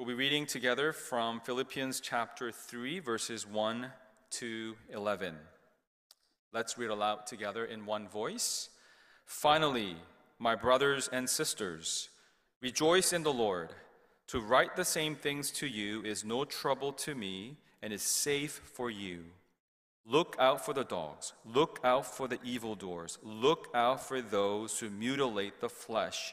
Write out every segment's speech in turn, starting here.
We'll be reading together from Philippians chapter 3, verses 1 to 11. Let's read aloud together in one voice. Finally, my brothers and sisters, rejoice in the Lord. To write the same things to you is no trouble to me and is safe for you. Look out for the dogs, look out for the evildoers, look out for those who mutilate the flesh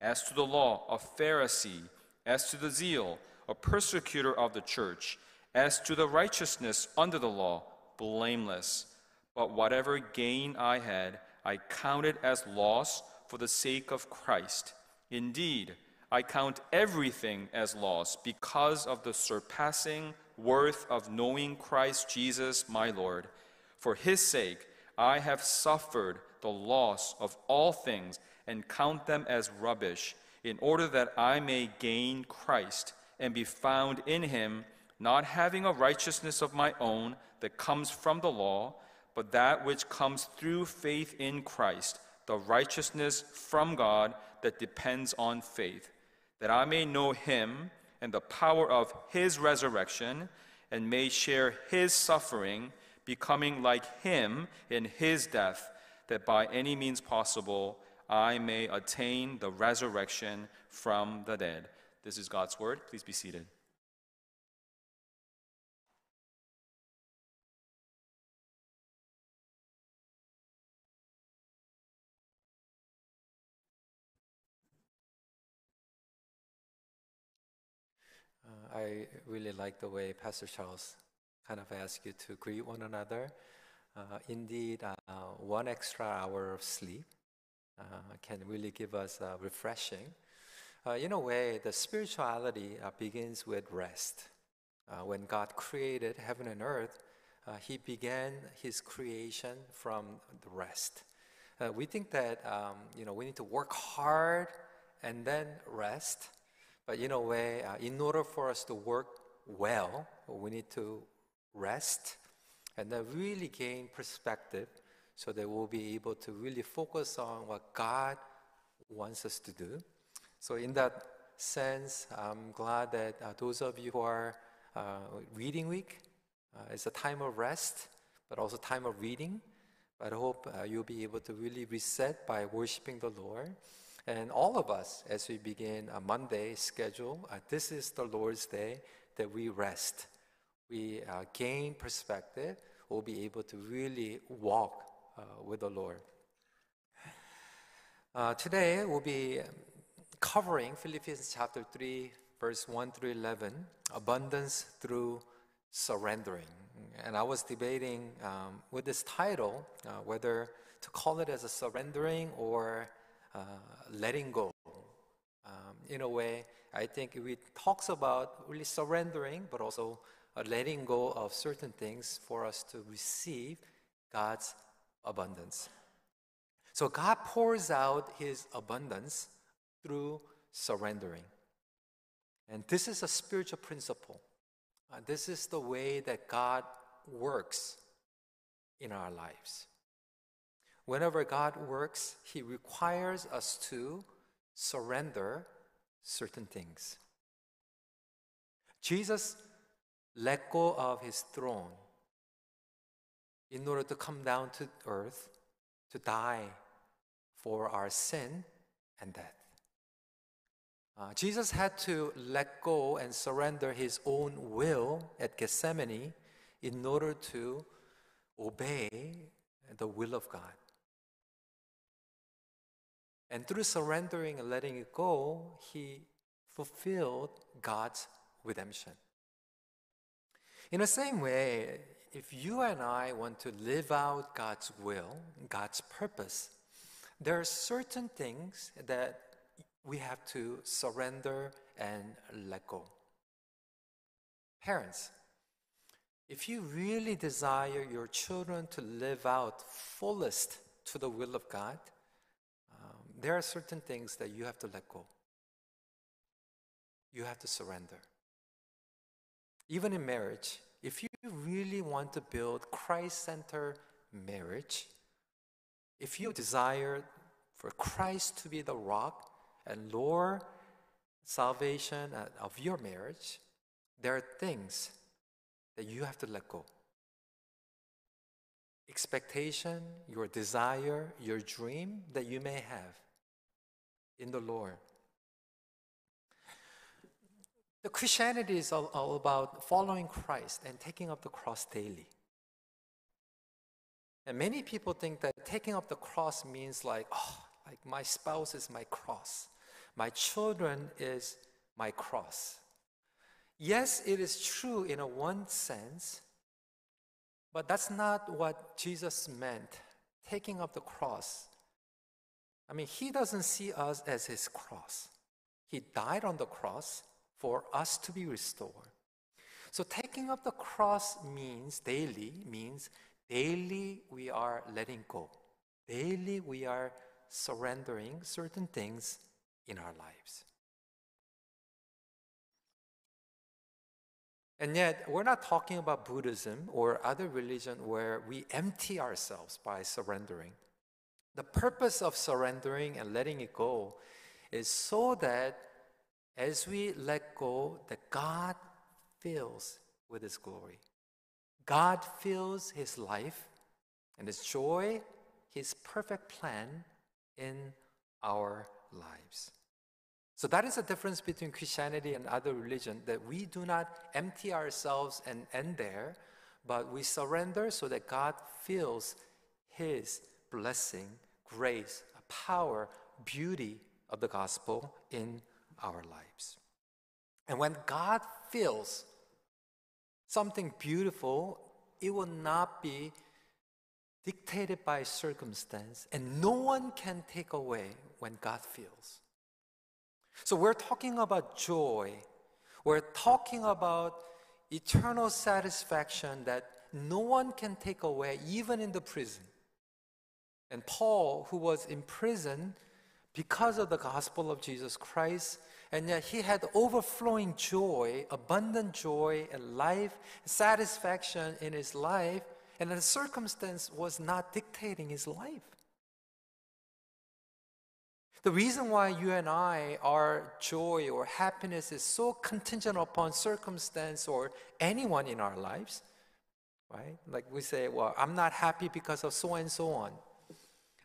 as to the law, a Pharisee. As to the zeal, a persecutor of the church. As to the righteousness under the law, blameless. But whatever gain I had, I counted as loss for the sake of Christ. Indeed, I count everything as loss because of the surpassing worth of knowing Christ Jesus my Lord. For his sake, I have suffered the loss of all things and count them as rubbish, in order that I may gain Christ and be found in him, not having a righteousness of my own that comes from the law, but that which comes through faith in Christ, the righteousness from God that depends on faith, that I may know him and the power of his resurrection, and may share his suffering, becoming like him in his death, that by any means possible I may attain the resurrection from the dead. This is God's word. Please be seated. Uh, I really like the way Pastor Charles kind of asked you to greet one another. Uh, indeed, uh, one extra hour of sleep uh, can really give us uh, refreshing. Uh, in a way, the spirituality begins with rest. when God created heaven and earth, He began His creation from the rest. we think that um, you know we need to work hard and then rest, but in a way, in order for us to work well, we need to rest and then really gain perspective so that we'll be able to really focus on what God wants us to do. So, in that sense, I'm glad that uh, those of you who are uh, reading week, uh, it's a time of rest, but also time of reading. But I hope uh, you'll be able to really reset by worshiping the Lord. And all of us, as we begin a Monday schedule, uh, this is the Lord's day that we rest. We uh, gain perspective. We'll be able to really walk uh, with the Lord. Uh, today we'll be covering Philippians chapter 3, verse 1 through 11, abundance through surrendering. And I was debating um, with this title uh, whether to call it as a surrendering or uh, letting go. Um, in a way, I think it talks about really surrendering, but also letting go of certain things for us to receive God's abundance. So God pours out his abundance through surrendering. And this is a spiritual principle. Uh, this is the way that God works in our lives. Whenever God works, he requires us to surrender certain things. Jesus let go of his throne in order to come down to earth to die for our sin and death. Uh, Jesus had to let go and surrender his own will at Gethsemane in order to obey the will of God. And through surrendering and letting it go, he fulfilled God's redemption. In the same way, if you and I want to live out God's will, God's purpose, there are certain things that we have to surrender and let go. Parents, if you really desire your children to live out fullest to the will of God, um, there are certain things that you have to let go. You have to surrender. Even in marriage, if you really want to build Christ centered marriage, if you desire for Christ to be the rock and Lord salvation of your marriage, there are things that you have to let go. Expectation, your desire, your dream that you may have in the Lord. The Christianity is all, all about following Christ and taking up the cross daily. And many people think that taking up the cross means like, oh, like my spouse is my cross. My children is my cross. Yes, it is true in a one sense, but that's not what Jesus meant, taking up the cross. I mean, he doesn't see us as his cross. He died on the cross for us to be restored. So taking up the cross means daily, means daily we are letting go. Daily we are surrendering certain things in our lives. And yet, we're not talking about Buddhism or other religion where we empty ourselves by surrendering. The purpose of surrendering and letting it go is so that as we let go, that God fills with His glory. God fills His life and His joy, His perfect plan in our lives. So that is the difference between Christianity and other religion that we do not empty ourselves and end there, but we surrender so that God fills his blessing, grace, power, beauty of the gospel in our lives. And when God feels something beautiful, it will not be dictated by circumstance, and no one can take away when God feels. So we're talking about joy. We're talking about eternal satisfaction that no one can take away, even in the prison. And Paul, who was in prison because of the gospel of Jesus Christ, and yet he had overflowing joy, abundant joy, and life, satisfaction in his life, and the circumstance was not dictating his life. The reason why you and I, our joy or happiness is so contingent upon circumstance or anyone in our lives, right? Like we say, well, I'm not happy because of so and so on.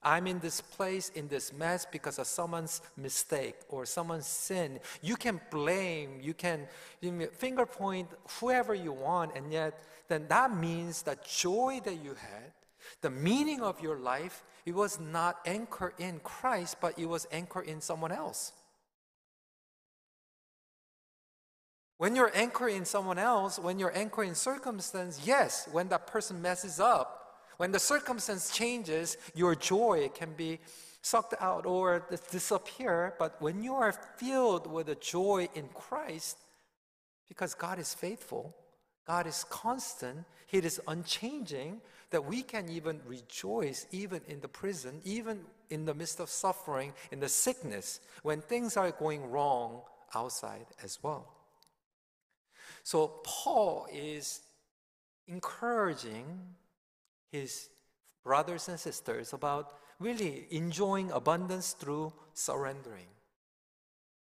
I'm in this place, in this mess because of someone's mistake or someone's sin. You can blame, you can, finger point whoever you want, and yet then that means that joy that you had, the meaning of your life it was not anchored in Christ, but it was anchored in someone else. When you're anchored in someone else, when you're anchored in circumstance, yes, when that person messes up, when the circumstance changes, your joy can be sucked out or disappear. But when you are filled with the joy in Christ, because God is faithful, God is constant, He is unchanging, that we can even rejoice even in the prison, even in the midst of suffering, in the sickness, when things are going wrong outside as well. So Paul is encouraging his brothers and sisters about really enjoying abundance through surrendering.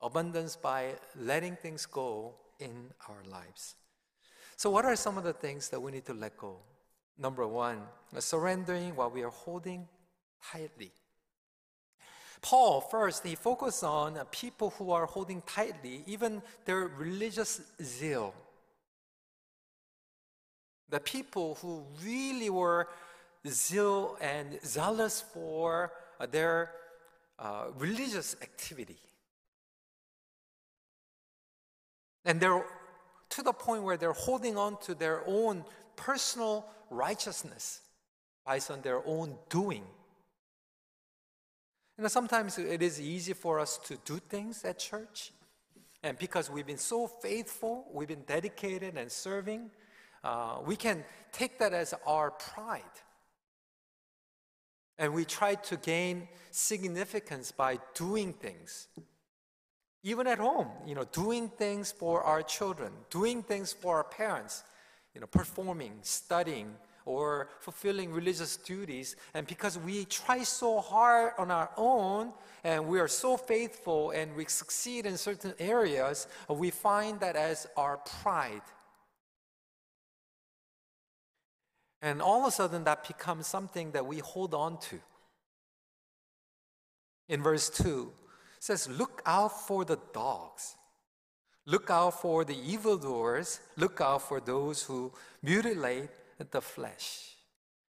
Abundance by letting things go in our lives. So, what are some of the things that we need to let go? Number one, surrendering what we are holding tightly. Paul, first, he focused on people who are holding tightly, even their religious zeal. The people who really were zeal and zealous for their uh, religious activity. And they're to the point where they're holding on to their own personal righteousness based on their own doing. You know, sometimes it is easy for us to do things at church, And because we've been so faithful, we've been dedicated and serving, uh, we can take that as our pride. And we try to gain significance by doing things. Even at home, you know, doing things for our children, doing things for our parents, you know, performing, studying, or fulfilling religious duties. And because we try so hard on our own and we are so faithful and we succeed in certain areas, we find that as our pride. And all of a sudden, that becomes something that we hold on to. In verse 2, it says, Look out for the dogs. Look out for the evildoers. Look out for those who mutilate the flesh.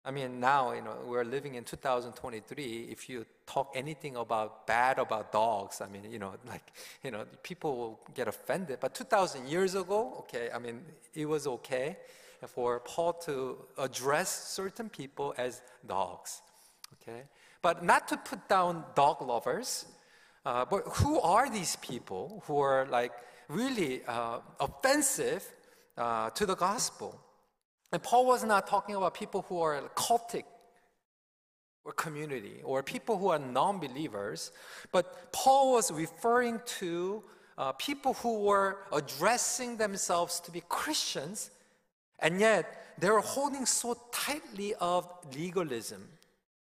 I mean, now, you know, we're living in 2023. If you talk anything about bad about dogs, I mean, you know, like, you know, people will get offended. But 2,000 years ago, okay, I mean, it was okay for Paul to address certain people as dogs, okay? But not to put down dog lovers, uh, but who are these people who are like really uh, offensive uh, to the gospel? And Paul was not talking about people who are cultic or community or people who are non believers, but Paul was referring to uh, people who were addressing themselves to be Christians, and yet they were holding so tightly of legalism,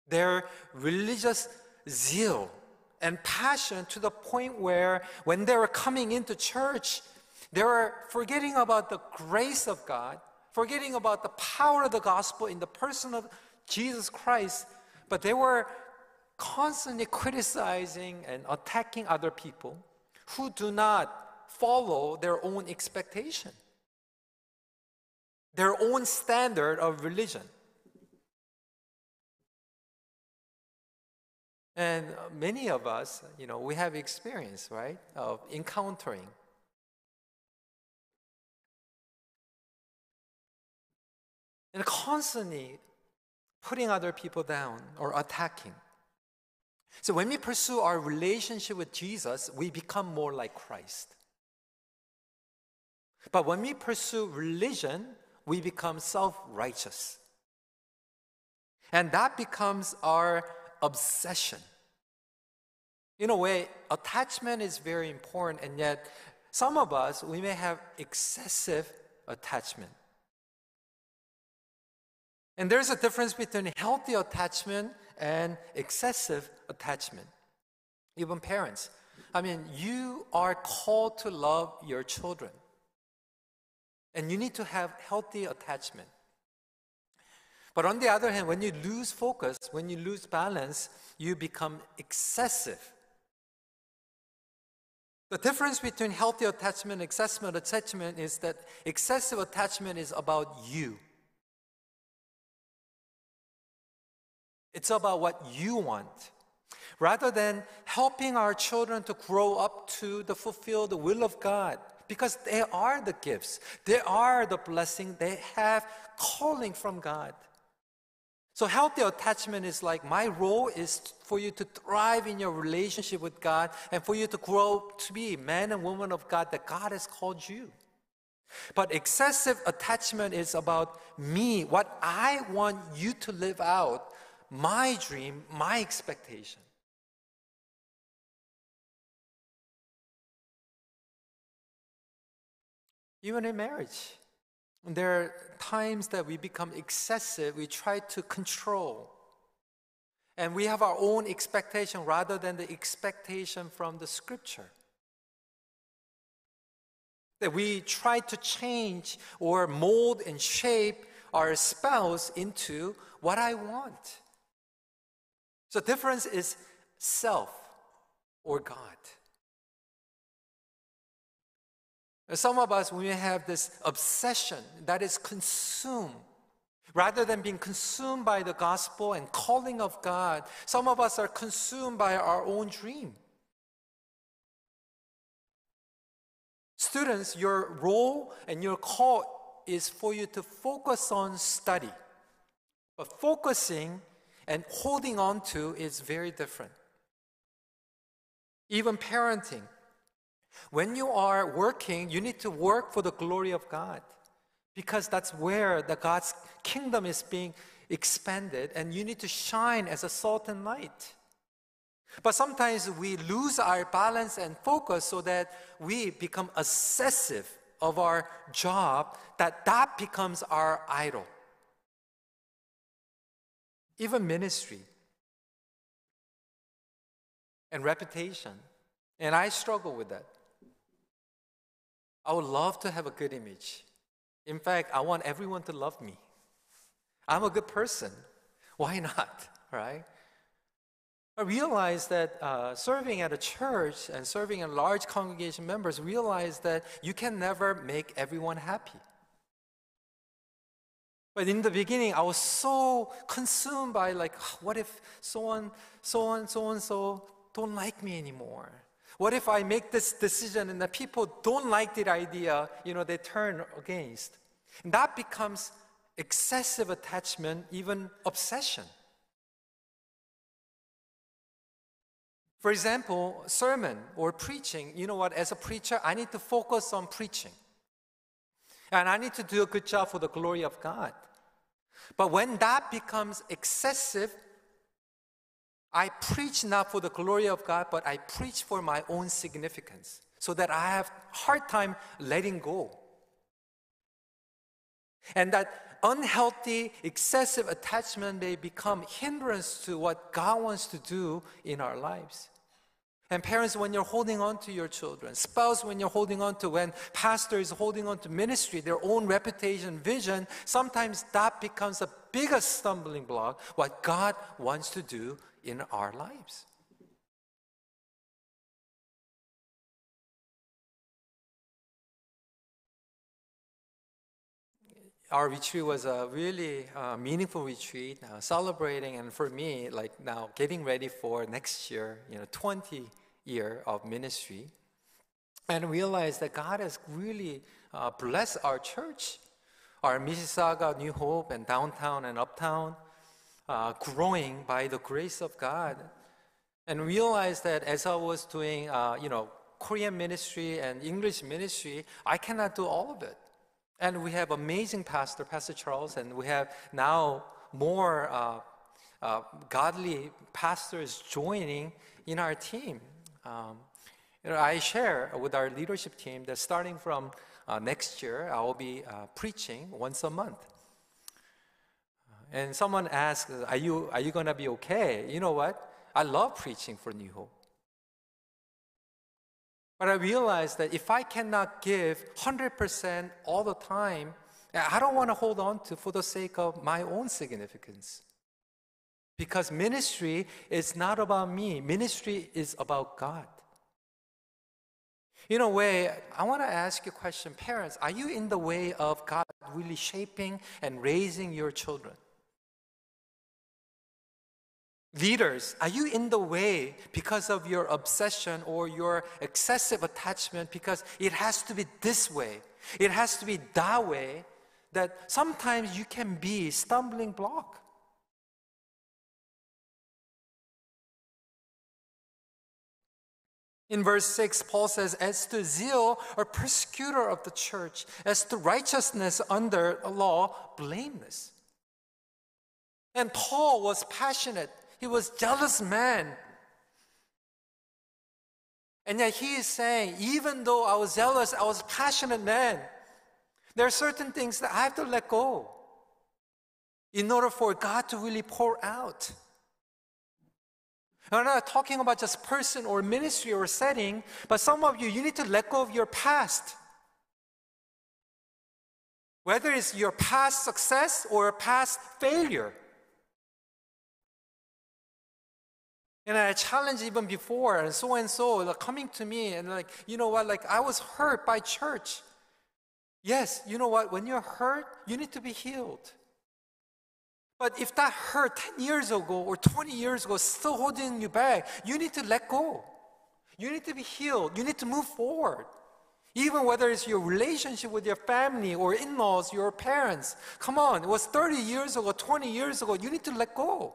their religious zeal and passion to the point where when they were coming into church, they were forgetting about the grace of God forgetting about the power of the gospel in the person of Jesus Christ, but they were constantly criticizing and attacking other people who do not follow their own expectation, their own standard of religion. And many of us, you know, we have experience, right, of encountering and constantly putting other people down or attacking. So when we pursue our relationship with Jesus, we become more like Christ. But when we pursue religion, we become self righteous. And that becomes our obsession. In a way, attachment is very important, and yet some of us, we may have excessive attachment. And there's a difference between healthy attachment and excessive attachment. Even parents. I mean, you are called to love your children. And you need to have healthy attachment. But on the other hand, when you lose focus, when you lose balance, you become excessive. The difference between healthy attachment and excessive attachment is that excessive attachment is about you. It's about what you want. Rather than helping our children to grow up to the fulfill the will of God, because they are the gifts, they are the blessing, they have calling from God. So, healthy attachment is like my role is for you to thrive in your relationship with God and for you to grow to be man and woman of God that God has called you. But excessive attachment is about me, what I want you to live out my dream, my expectation. Even in marriage, there are times that we become excessive, we try to control. And we have our own expectation rather than the expectation from the scripture. That we try to change or mold and shape our spouse into what I want. So difference is self or God. Some of us, we have this obsession that is consumed. Rather than being consumed by the gospel and calling of God, some of us are consumed by our own dream. Students, your role and your call is for you to focus on study. But focusing and holding on to is very different. Even parenting. When you are working, you need to work for the glory of God because that's where the God's kingdom is being expanded and you need to shine as a salt and light. But sometimes we lose our balance and focus so that we become obsessive of our job that that becomes our idol. Even ministry and reputation. And I struggle with that. I would love to have a good image. In fact, I want everyone to love me. I'm a good person. Why not? Right? I realized that uh, serving at a church and serving in large congregation members realize that you can never make everyone happy. But in the beginning, I was so consumed by like, what if so on, so on, so on, so don't like me anymore? What if I make this decision and the people don't like the idea, you know, they turn against? And that becomes excessive attachment, even obsession. For example, sermon or preaching, you know what, as a preacher, I need to focus on preaching. And I need to do a good job for the glory of God. But when that becomes excessive, I preach not for the glory of God, but I preach for my own significance so that I have hard time letting go. And that unhealthy, excessive attachment may become hindrance to what God wants to do in our lives. And parents, when you're holding on to your children, spouse, when you're holding on to, when pastor is holding on to ministry, their own reputation, vision, sometimes that becomes the biggest stumbling block, what God wants to do in our lives. our retreat was a really uh, meaningful retreat, uh, celebrating, and for me, like now getting ready for next year, you know, 20 year of ministry, and realize that God has really uh, blessed our church, our Mississauga, New Hope, and downtown and uptown, uh, growing by the grace of God, and realized that as I was doing, uh, you know, Korean ministry and English ministry, I cannot do all of it. And we have amazing pastor, Pastor Charles, and we have now more uh, uh, godly pastors joining in our team. Um, you know, I share with our leadership team that starting from uh, next year, I will be uh, preaching once a month. And someone asked, "Are you are you gonna be okay?" You know what? I love preaching for New Hope. But I realized that if I cannot give 100% all the time, I don't want to hold on to for the sake of my own significance. Because ministry is not about me, ministry is about God. In a way, I want to ask you a question. Parents, are you in the way of God really shaping and raising your children? Leaders, are you in the way because of your obsession or your excessive attachment because it has to be this way, it has to be that way, that sometimes you can be stumbling block. In verse 6, Paul says, As to zeal or persecutor of the church, as to righteousness under law, blameless. And Paul was passionate he was jealous man. And yet he is saying, even though I was jealous, I was passionate man. There are certain things that I have to let go in order for God to really pour out. I'm not talking about just person or ministry or setting, but some of you, you need to let go of your past. Whether it's your past success or past failure. And I challenged even before, and so and so, like coming to me and like, you know what, like I was hurt by church. Yes, you know what, when you're hurt, you need to be healed. But if that hurt 10 years ago or 20 years ago still holding you back, you need to let go. You need to be healed. You need to move forward. Even whether it's your relationship with your family or in laws, your parents. Come on, it was 30 years ago, 20 years ago. You need to let go.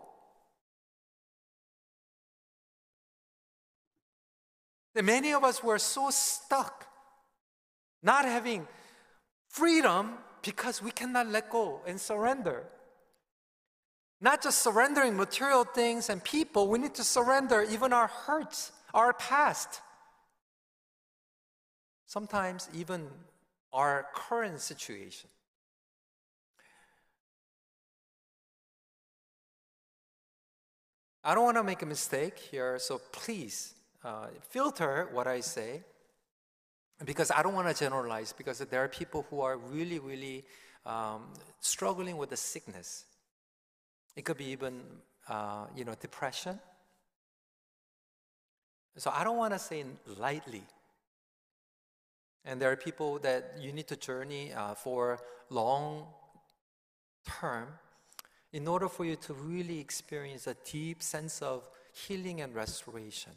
That many of us were so stuck, not having freedom because we cannot let go and surrender. Not just surrendering material things and people, we need to surrender even our hurts, our past. Sometimes even our current situation. I don't want to make a mistake here, so please uh, filter what I say because I don't want to generalize because there are people who are really, really um, struggling with the sickness. It could be even, uh, you know, depression. So I don't want to say lightly. And there are people that you need to journey uh, for long term in order for you to really experience a deep sense of healing and restoration.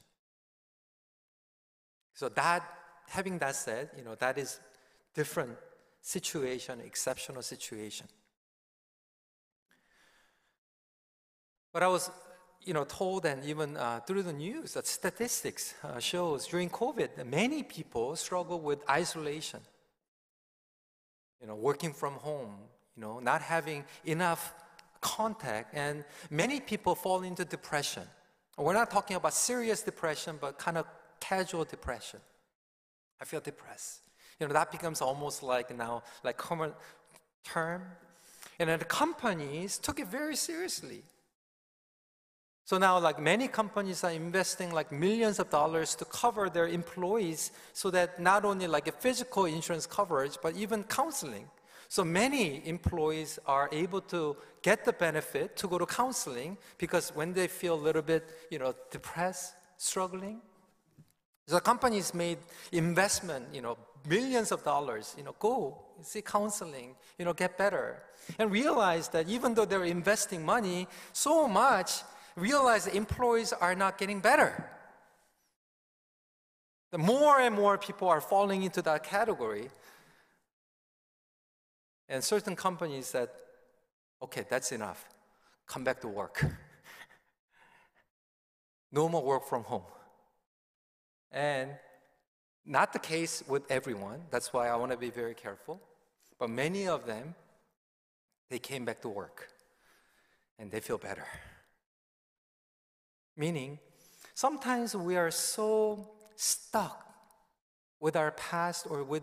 So that having that said, you know, that is different situation, exceptional situation. But I was, you know, told and even uh, through the news that statistics uh, shows during COVID, many people struggle with isolation. You know, working from home, you know, not having enough contact, and many people fall into depression. We're not talking about serious depression, but kind of casual depression. I feel depressed. You know, that becomes almost like now, like common term. And then the companies took it very seriously. So now, like many companies are investing like millions of dollars to cover their employees so that not only like a physical insurance coverage, but even counseling. So many employees are able to get the benefit to go to counseling because when they feel a little bit, you know, depressed, struggling, the companies made investment, you know, millions of dollars, you know, go see counseling, you know, get better. And realize that even though they're investing money so much, realize that employees are not getting better. The more and more people are falling into that category, and certain companies said, okay, that's enough. Come back to work. no more work from home. And not the case with everyone. That's why I want to be very careful. But many of them, they came back to work and they feel better. Meaning, sometimes we are so stuck with our past or with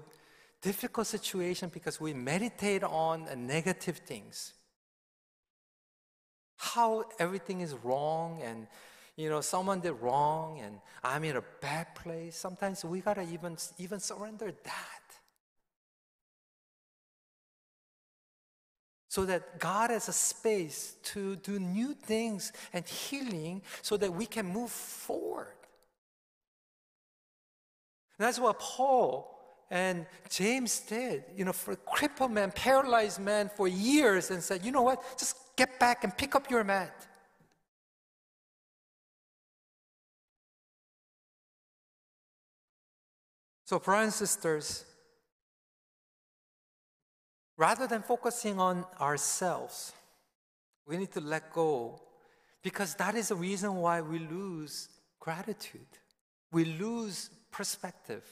difficult situation because we meditate on negative things. How everything is wrong and you know someone did wrong and I'm in a bad place. Sometimes we gotta even even surrender that. So that God has a space to do new things and healing so that we can move forward. And that's what Paul and James did, you know, for crippled man, paralyzed man for years, and said, you know what, just get back and pick up your mat. So, brothers and sisters, rather than focusing on ourselves, we need to let go because that is the reason why we lose gratitude. We lose perspective.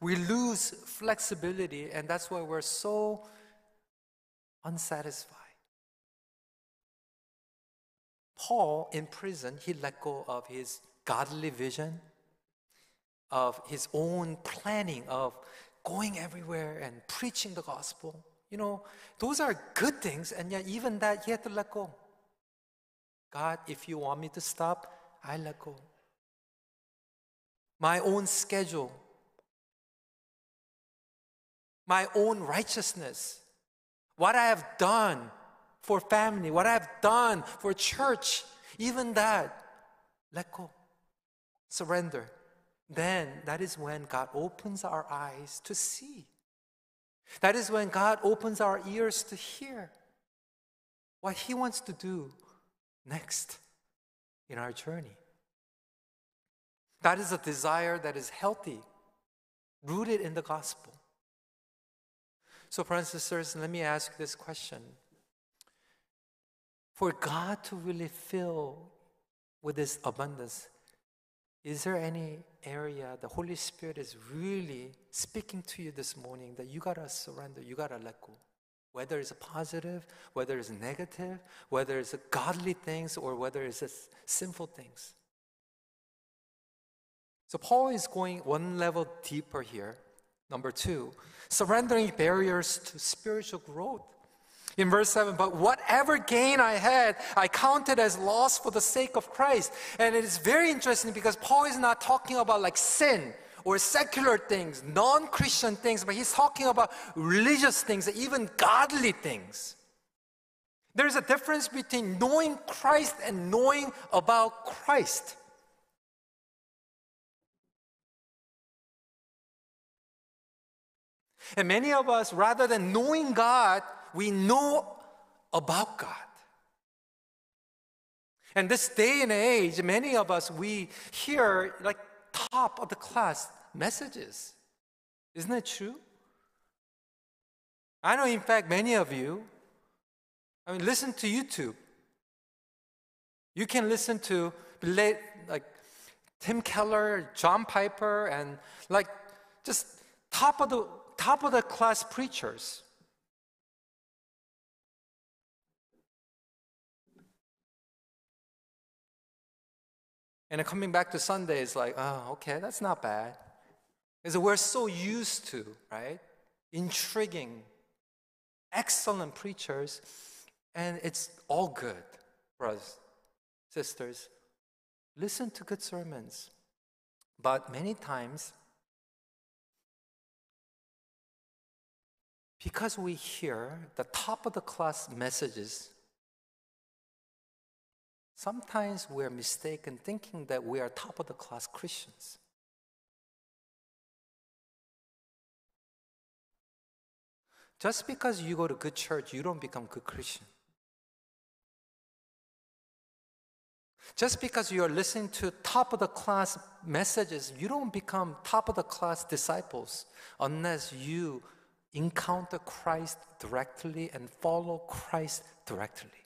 We lose flexibility, and that's why we're so unsatisfied. Paul in prison, he let go of his godly vision, of his own planning of going everywhere and preaching the gospel. You know, those are good things, and yet even that he had to let go. God, if you want me to stop, I let go. My own schedule, my own righteousness, what I have done for family, what I have done for church, even that, let go, surrender. Then that is when God opens our eyes to see. That is when God opens our ears to hear what He wants to do next in our journey. That is a desire that is healthy, rooted in the gospel. So, brothers and sisters, let me ask this question. For God to really fill with this abundance, is there any area the Holy Spirit is really speaking to you this morning that you gotta surrender, you gotta let go. Whether it's positive, whether it's negative, whether it's godly things, or whether it's sinful things. So Paul is going one level deeper here. Number two, surrendering barriers to spiritual growth. In verse 7, but whatever gain I had, I counted as loss for the sake of Christ. And it is very interesting because Paul is not talking about like sin or secular things, non Christian things, but he's talking about religious things, even godly things. There's a difference between knowing Christ and knowing about Christ. And many of us, rather than knowing God, we know about God. And this day and age, many of us, we hear like top of the class messages. Isn't that true? I know, in fact, many of you, I mean, listen to YouTube. You can listen to like Tim Keller, John Piper, and like just top of the top of the class preachers. And coming back to Sunday is like, oh, okay, that's not bad. Because we're so used to, right? Intriguing, excellent preachers, and it's all good, brothers, sisters. Listen to good sermons. But many times, because we hear the top of the class messages Sometimes we're mistaken thinking that we are top of the class Christians. Just because you go to good church, you don't become good Christian. Just because you are listening to top of the class messages, you don't become top of the class disciples unless you encounter Christ directly and follow Christ directly.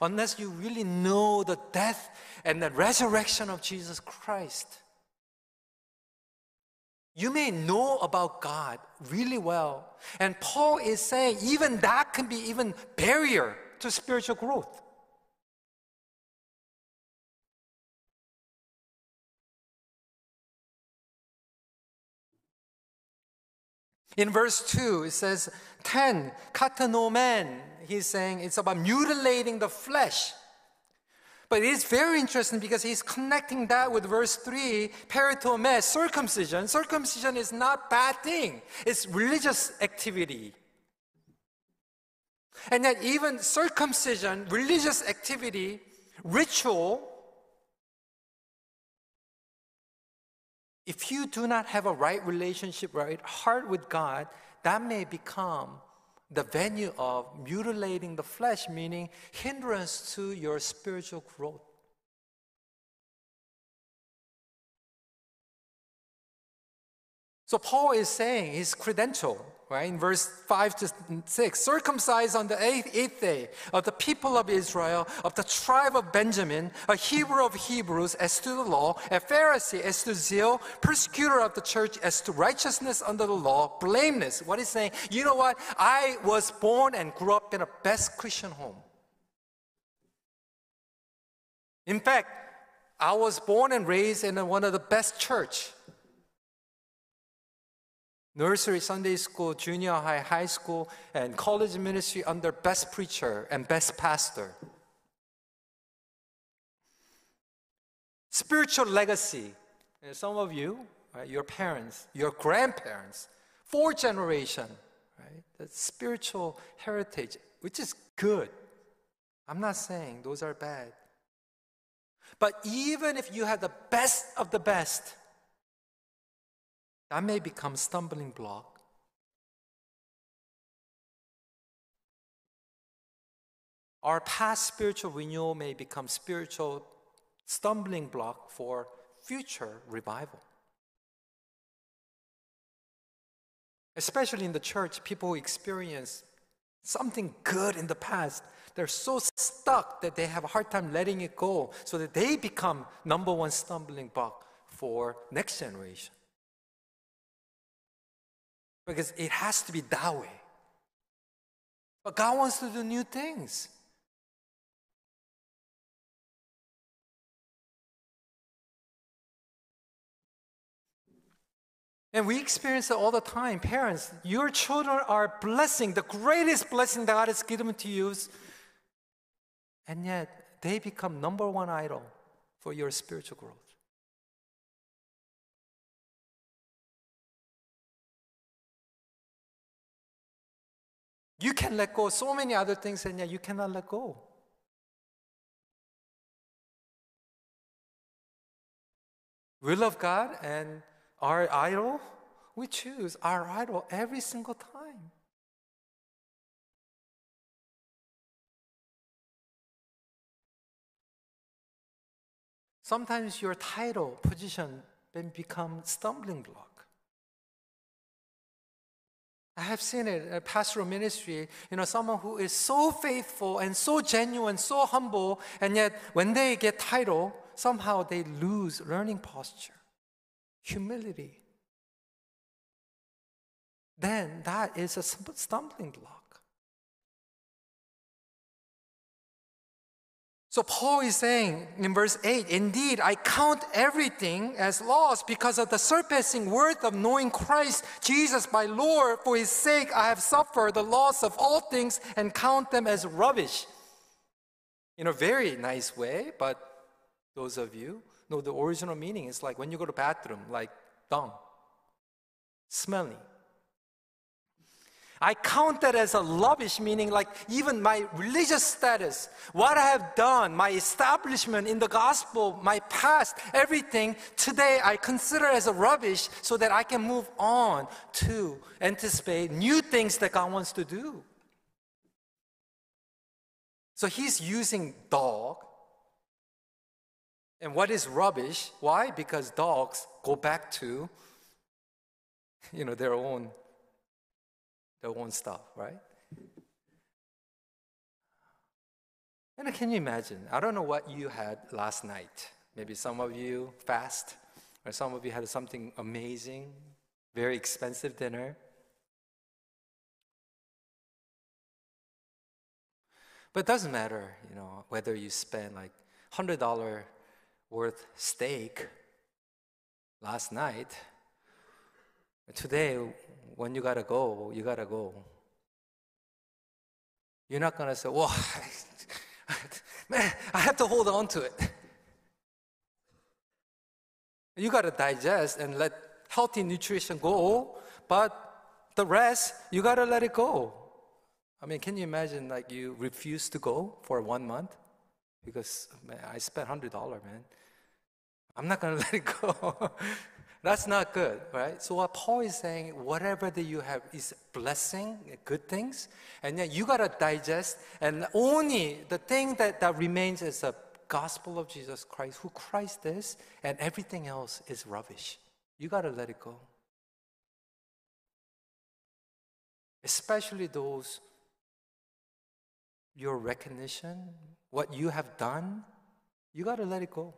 Unless you really know the death and the resurrection of Jesus Christ. You may know about God really well. And Paul is saying even that can be even barrier to spiritual growth. In verse 2, it says, 10, katatomen. He's saying it's about mutilating the flesh. But it's very interesting because he's connecting that with verse 3, peritome, circumcision. Circumcision is not bad thing. It's religious activity. And that even circumcision, religious activity, ritual, If you do not have a right relationship, right heart with God, that may become the venue of mutilating the flesh, meaning hindrance to your spiritual growth. So Paul is saying his credential right? In verse 5 to 6, circumcised on the eighth, eighth day of the people of Israel, of the tribe of Benjamin, a Hebrew of Hebrews as to the law, a Pharisee as to zeal, persecutor of the church as to righteousness under the law, blameless. What he's saying, you know what? I was born and grew up in a best Christian home. In fact, I was born and raised in one of the best church nursery, Sunday school, junior high, high school, and college ministry under best preacher and best pastor. Spiritual legacy. Some of you, right, your parents, your grandparents, four generation, right? That spiritual heritage, which is good. I'm not saying those are bad. But even if you have the best of the best, that may become stumbling block. Our past spiritual renewal may become spiritual stumbling block for future revival. Especially in the church, people experience something good in the past they're so stuck that they have a hard time letting it go so that they become number one stumbling block for next generation. Because it has to be that way. But God wants to do new things. And we experience it all the time. Parents, your children are blessing, the greatest blessing that God has given to you. And yet, they become number one idol for your spiritual growth. You can let go so many other things, and yet you cannot let go. We love God, and our idol, we choose our idol every single time. Sometimes your title, position, then become stumbling block. I have seen it in pastoral ministry, you know, someone who is so faithful and so genuine, so humble, and yet when they get title, somehow they lose learning posture humility, then that is a stumbling block. So Paul is saying in verse 8, Indeed, I count everything as loss because of the surpassing worth of knowing Christ Jesus my Lord. For his sake, I have suffered the loss of all things and count them as rubbish. In a very nice way, but those of you know the original meaning is like when you go to bathroom, like dung, smelly. I count that as a rubbish, meaning like even my religious status, what I have done, my establishment in the gospel, my past, everything, today I consider as a rubbish so that I can move on to anticipate new things that God wants to do. So he's using dog and what is rubbish? Why? Because dogs go back to you know their own their own stop, right? And can you imagine? I don't know what you had last night. Maybe some of you fast, or some of you had something amazing, very expensive dinner. But it doesn't matter, you know, whether you spend like hundred dollar worth steak last night. Today, when you gotta go, you gotta go. You're not gonna say, well, man, I have to hold on to it. You gotta digest and let healthy nutrition go, but the rest, you gotta let it go. I mean, can you imagine like you refuse to go for one month? Because man, I spent $100, man. I'm not to let it go. That's not good, right? So what Paul is saying, whatever that you have is blessing, good things, and then you gotta digest, and only the thing that, that remains is the gospel of Jesus Christ, who Christ is, and everything else is rubbish. You gotta let it go. Especially those your recognition, what you have done, you gotta let it go.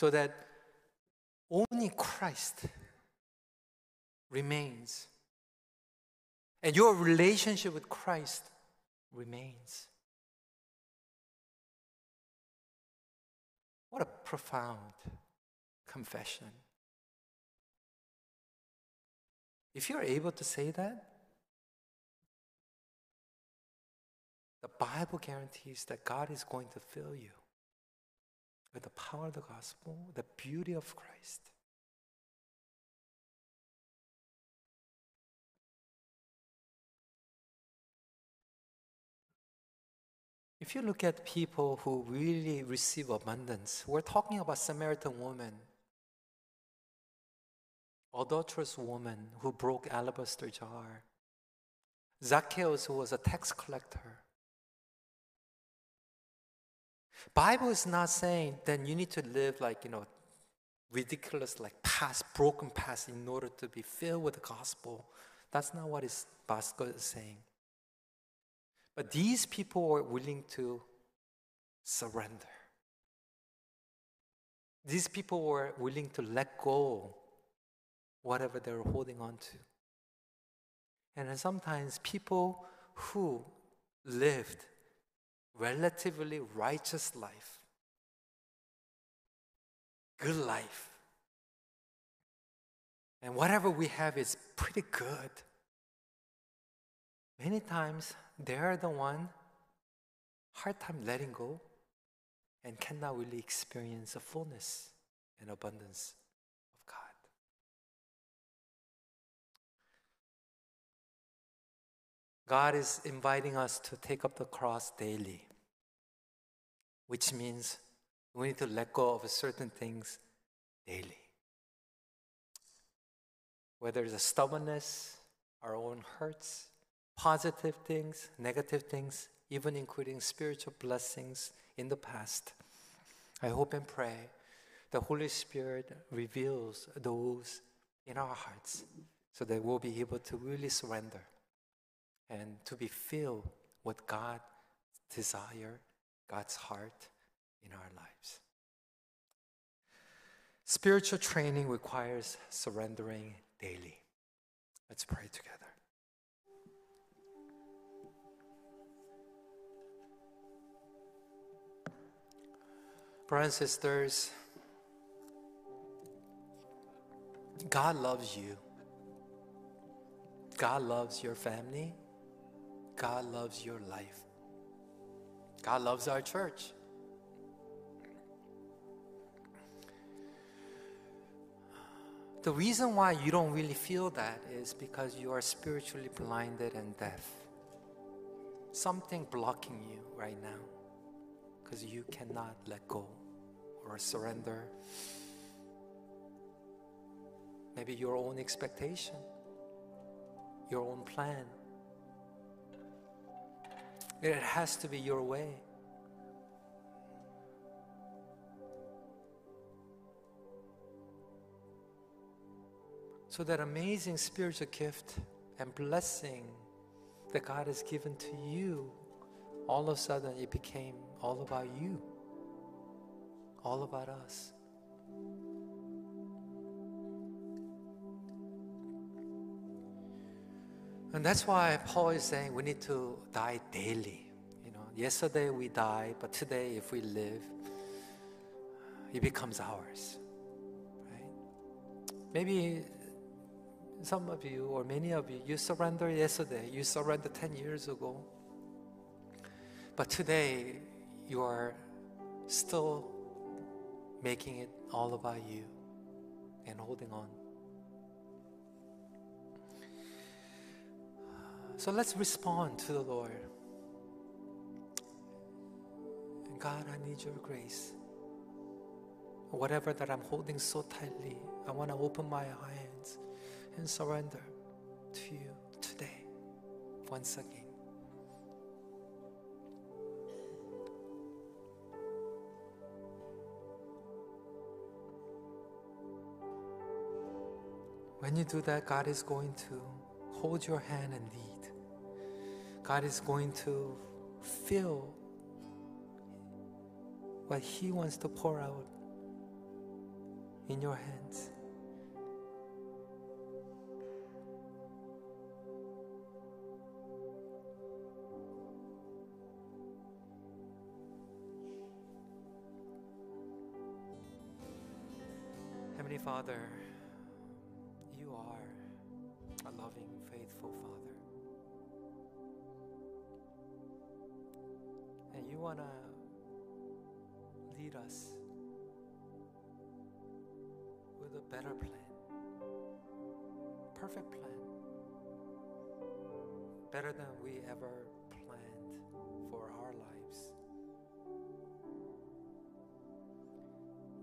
So that only Christ remains. And your relationship with Christ remains. What a profound confession. If you're able to say that, the Bible guarantees that God is going to fill you with the power of the gospel, the beauty of Christ. If you look at people who really receive abundance, we're talking about Samaritan woman, adulterous woman who broke alabaster jar, Zacchaeus who was a tax collector, Bible is not saying that you need to live like, you know, ridiculous, like past, broken past in order to be filled with the gospel. That's not what is Bible is saying. But these people were willing to surrender. These people were willing to let go whatever they were holding on to. And sometimes people who lived relatively righteous life, good life, and whatever we have is pretty good. Many times they are the one hard time letting go and cannot really experience the fullness and abundance of God. God is inviting us to take up the cross daily, which means we need to let go of certain things daily. Whether it's a stubbornness, our own hurts, positive things, negative things, even including spiritual blessings in the past. I hope and pray the Holy Spirit reveals those in our hearts so that we'll be able to really surrender and to be filled with God's desire, God's heart in our lives. Spiritual training requires surrendering daily. Let's pray together. Brothers and sisters, God loves you. God loves your family. God loves your life. God loves our church. The reason why you don't really feel that is because you are spiritually blinded and deaf. Something blocking you right now because you cannot let go or surrender. Maybe your own expectation, your own plan. It has to be your way. So, that amazing spiritual gift and blessing that God has given to you, all of a sudden it became all about you all about us. And that's why Paul is saying we need to die daily. You know, yesterday we died, but today if we live, it becomes ours. Right? Maybe some of you or many of you, you surrendered yesterday, you surrendered 10 years ago. But today you are still making it all about you and holding on. So let's respond to the Lord. God, I need your grace. Whatever that I'm holding so tightly, I want to open my hands and surrender to you today, once again. When you do that, God is going to hold your hand and lead. God is going to fill what He wants to pour out in your hands. Heavenly Father, perfect plan, better than we ever planned for our lives.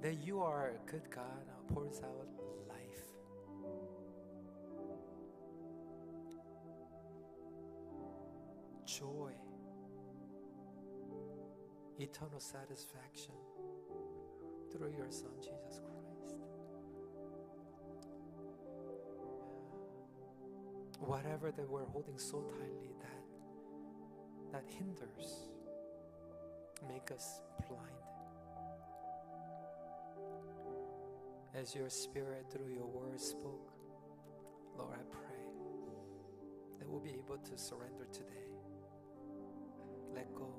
That you are a good God who pours out life. Joy eternal satisfaction through your Son, Jesus Christ. Whatever that we're holding so tightly, that that hinders, make us blind. As your Spirit through your word spoke, Lord, I pray that we'll be able to surrender today, let go,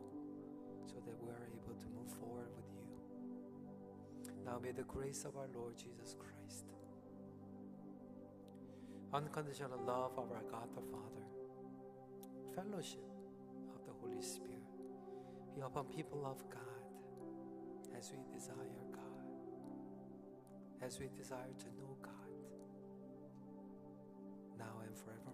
so that we're able to move forward with you. Now may the grace of our Lord Jesus Christ, unconditional love of our God the Father, fellowship of the Holy Spirit be upon people of God as we desire God, as we desire to know God, now and. Amen.